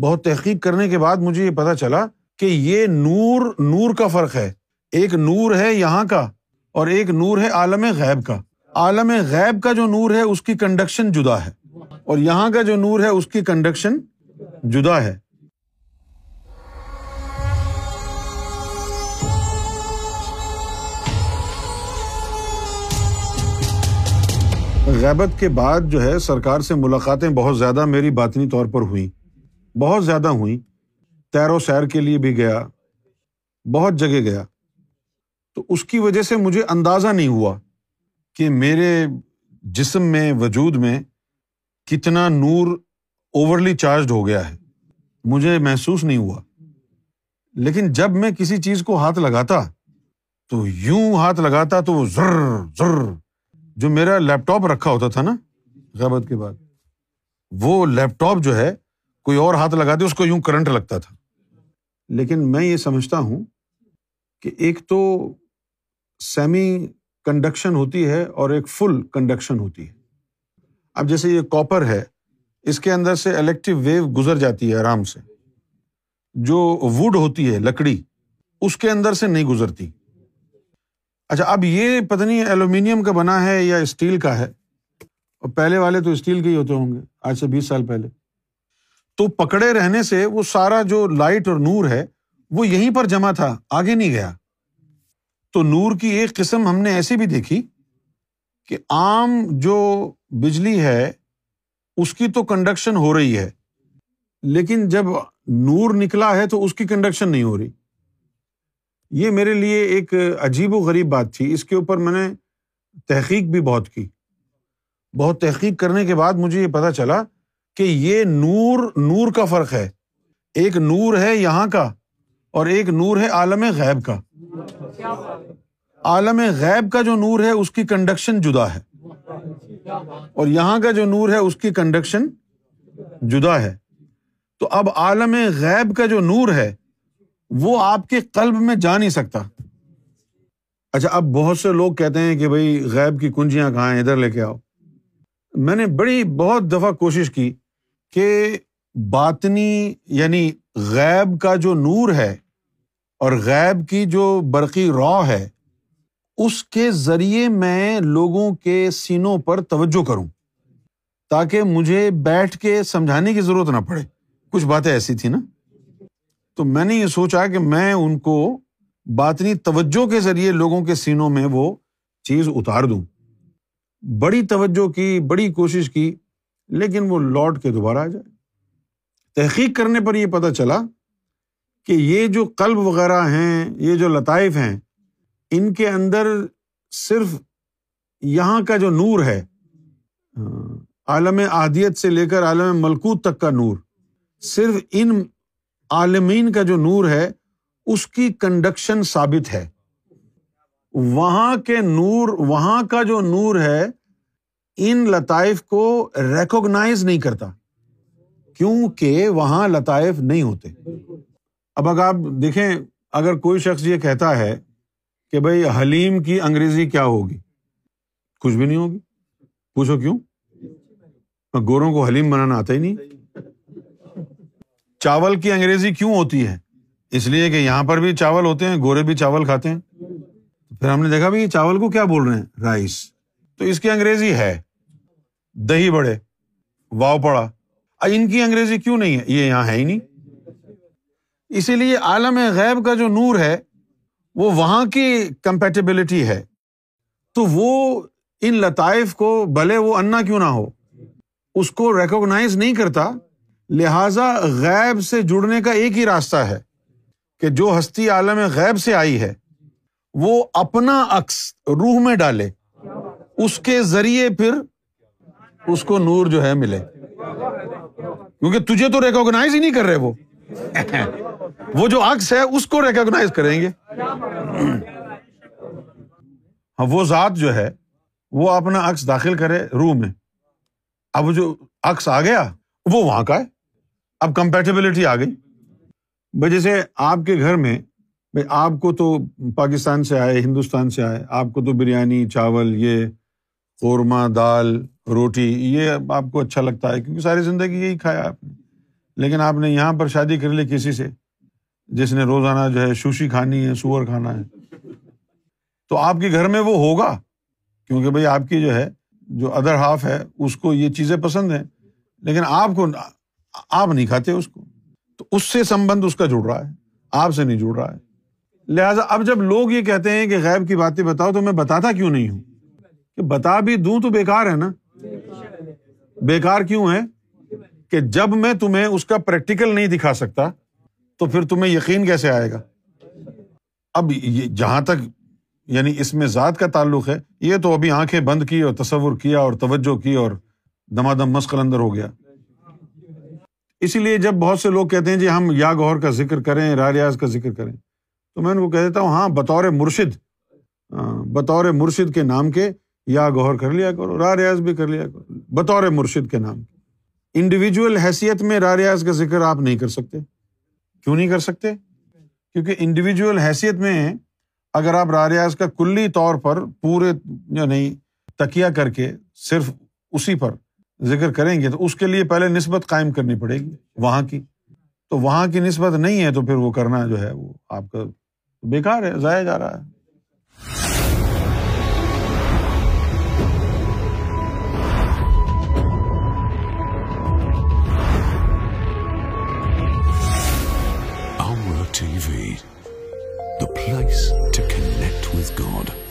بہت تحقیق کرنے کے بعد مجھے یہ پتا چلا کہ یہ نور نور کا فرق ہے۔ ایک نور ہے یہاں کا اور ایک نور ہے عالم غیب کا۔ عالم غیب کا جو نور ہے، اس کی کنڈکشن جدا ہے۔ اور یہاں کا جو نور ہے، اس کی کنڈکشن جدا ہے۔ غیبت کے بعد جو ہے، سرکار سے ملاقاتیں بہت زیادہ میری باطنی طور پر ہوئیں۔ بہت زیادہ ہوئیں۔ تیر و سیر کے لیے بھی گیا، بہت جگہ گیا۔ تو اس کی وجہ سے مجھے اندازہ نہیں ہوا کہ میرے جسم میں، وجود میں کتنا نور اوورلی چارجڈ ہو گیا ہے۔ مجھے محسوس نہیں ہوا۔ لیکن جب میں کسی چیز کو ہاتھ لگاتا، تو یوں ہاتھ لگاتا تو وہ ذر ذر جو میرا لیپ ٹاپ رکھا ہوتا تھا نا، غیبت کے بعد، وہ لیپ ٹاپ جو ہے کوئی اور ہاتھ لگاتے اس کو یوں کرنٹ لگتا تھا۔ لیکن میں یہ سمجھتا ہوں کہ ایک تو سیمی کنڈکشن ہوتی ہے اور ایک فل کنڈکشن ہوتی ہے۔ اب جیسے یہ کاپر ہے، اس کے اندر سے الیکٹرو ویو گزر جاتی ہے آرام سے۔ جو ووڈ ہوتی ہے، لکڑی، اس کے اندر سے نہیں گزرتی۔ اچھا اب یہ پتہ نہیں الومینیم کا بنا ہے یا اسٹیل کا ہے۔ اور پہلے والے تو اسٹیل کے ہی ہوتے ہوں گے، آج سے بیس سال پہلے۔ تو پکڑے رہنے سے وہ سارا جو لائٹ اور نور ہے، وہ یہیں پر جمع تھا، آگے نہیں گیا۔ تو نور کی ایک قسم ہم نے ایسی بھی دیکھی کہ عام جو بجلی ہے، اس کی تو کنڈکشن ہو رہی ہے۔ لیکن جب نور نکلا ہے تو اس کی کنڈکشن نہیں ہو رہی۔ یہ میرے لیے ایک عجیب و غریب بات تھی۔ اس کے اوپر میں نے تحقیق بھی بہت کی۔ بہت تحقیق کرنے کے بعد مجھے یہ پتا چلا کہ یہ نور نور کا فرق ہے۔ ایک نور ہے یہاں کا اور ایک نور ہے عالم غیب کا۔ عالم غیب کا جو نور ہے، اس کی کنڈکشن جدا ہے۔ اور یہاں کا جو نور ہے، اس کی کنڈکشن جدا ہے۔ تو اب عالم غیب کا جو نور ہے، وہ آپ کے قلب میں جا نہیں سکتا۔ اچھا اب بہت سے لوگ کہتے ہیں کہ بھائی غیب کی کنجیاں کہاں ہیں؟ ادھر لے کے آؤ۔ میں نے بڑی، بہت دفعہ کوشش کی کہ باطنی یعنی غیب کا جو نور ہے اور غیب کی جو برقی رو ہے، اس کے ذریعے میں لوگوں کے سینوں پر توجہ کروں تاکہ مجھے بیٹھ کے سمجھانے کی ضرورت نہ پڑے۔ کچھ باتیں ایسی تھی نا۔ تو میں نے یہ سوچا کہ میں ان کو باطنی توجہ کے ذریعے لوگوں کے سینوں میں وہ چیز اتار دوں۔ بڑی توجہ کی، بڑی کوشش کی۔ لیکن وہ لوٹ کے دوبارہ آ جائے۔ تحقیق کرنے پر یہ پتا چلا کہ یہ جو قلب وغیرہ ہیں، یہ جو لطائف ہیں، ان کے اندر صرف یہاں کا جو نور ہے، عالم عادیت سے لے کر عالم ملکوت تک کا نور، صرف ان عالمین کا جو نور ہے، اس کی کنڈکشن ثابت ہے۔ وہاں کے نور، وہاں کا جو نور ہے ان لطائف کو ریکوگنائز نہیں کرتا، کیونکہ وہاں لطائف نہیں ہوتے۔ اب اگر آپ دیکھیں، اگر کوئی شخص یہ کہتا ہے کہ بھائی حلیم کی انگریزی کیا ہوگی؟ کچھ بھی نہیں ہوگی۔ پوچھو کیوں؟ گوروں کو حلیم بنانا آتا ہی نہیں۔ چاول کی انگریزی کیوں ہوتی ہے؟ اس لیے کہ یہاں پر بھی چاول ہوتے ہیں، گورے بھی چاول کھاتے ہیں۔ پھر ہم نے دیکھا بھائی چاول کو کیا بول رہے ہیں؟ رائس۔ تو اس کی انگریزی ہے۔ دہی بڑے، واؤ پڑا۔ ان کی انگریزی کیوں نہیں ہے؟ یہ یہاں ہے ہی نہیں۔ اسی لیے عالم غیب کا جو نور ہے، وہ وہاں کی کمپیٹیبلٹی ہے۔ تو وہ ان لطائف کو بھلے وہ انا کیوں نہ ہو، اس کو ریکوگنائز نہیں کرتا۔ لہذا غیب سے جڑنے کا ایک ہی راستہ ہے کہ جو ہستی عالم غیب سے آئی ہے، وہ اپنا عکس روح میں ڈالے۔ اس کے ذریعے پھر اس کو نور جو ہے ملے۔ کیونکہ تجھے تو ریکوگنائز ہی نہیں کر رہے وہ۔ وہ جو عکس ہے اس کو ریکوگنائز کریں گے۔ ہاں، وہ ذات جو ہے، وہ اپنا عکس داخل کرے روح میں۔ اب جو عکس آ گیا، وہ وہاں کا ہے۔ اب کمپیٹیبلٹی آ گئی۔ بھائی، جیسے آپ کے گھر میں، بھائی، آپ کو تو پاکستان سے آئے، ہندوستان سے آئے، آپ کو تو بریانی، چاول، یہ قورمہ، دال، روٹی، یہ آپ کو اچھا لگتا ہے کیونکہ ساری زندگی یہی کھایا آپ نے۔ لیکن آپ نے یہاں پر شادی کر لی کسی سے جس نے روزانہ جو ہے شوشی کھانی ہے، سور کھانا ہے۔ تو آپ کے گھر میں وہ ہوگا؟ کیونکہ بھائی آپ کی جو ہے، جو ادر ہاف ہے، اس کو یہ چیزیں پسند ہیں۔ لیکن آپ کو آپ نہیں کھاتے اس کو۔ تو اس سے سمبند اس کا جڑ رہا ہے۔ آپ سے نہیں جڑ رہا ہے۔ لہٰذا اب جب لوگ یہ کہتے ہیں کہ غیب کی باتیں بتاؤ تو میں بتاتا کیوں نہیں ہوں؟ کہ بتا بھی دوں تو بیکار ہے نا؟ بیکار کیوں ہے؟ کہ جب میں تمہیں اس کا پریکٹیکل نہیں دکھا سکتا، تو پھر تمہیں یقین کیسے آئے گا؟ اب جہاں تک یعنی اس میں ذات کا تعلق ہے، یہ تو ابھی آنکھیں بند کی اور تصور کیا اور توجہ کی اور دمادم مسقل اندر ہو گیا۔ اسی لیے جب بہت سے لوگ کہتے ہیں جی ہم یا گور کا ذکر کریں را ریاض کا ذکر کریں، تو میں ان کو کہہ دیتا ہوں ہاں بطور مرشد بطور مرشد کے نام کے یا گوہر کر لیا کرو را ریاض بھی کر لیا کرو۔ بطور مرشد کے نام۔ کے انڈیویجل حیثیت میں را ریاض کا ذکر آپ نہیں کر سکتے۔ کیوں نہیں کر سکتے؟ کیونکہ انڈیویجل حیثیت میں اگر آپ را ریاض کا کلی طور پر پورے جو نہیں تکیا کر کے صرف اسی پر ذکر کریں گے تو اس کے لیے پہلے نسبت قائم کرنی پڑے گی۔ وہاں کی۔ تو وہاں کی نسبت نہیں ہے تو پھر وہ کرنا جو ہے وہ آپ کا بیکار ہے، ضائع جا رہا ہے۔ TV the place to connect with God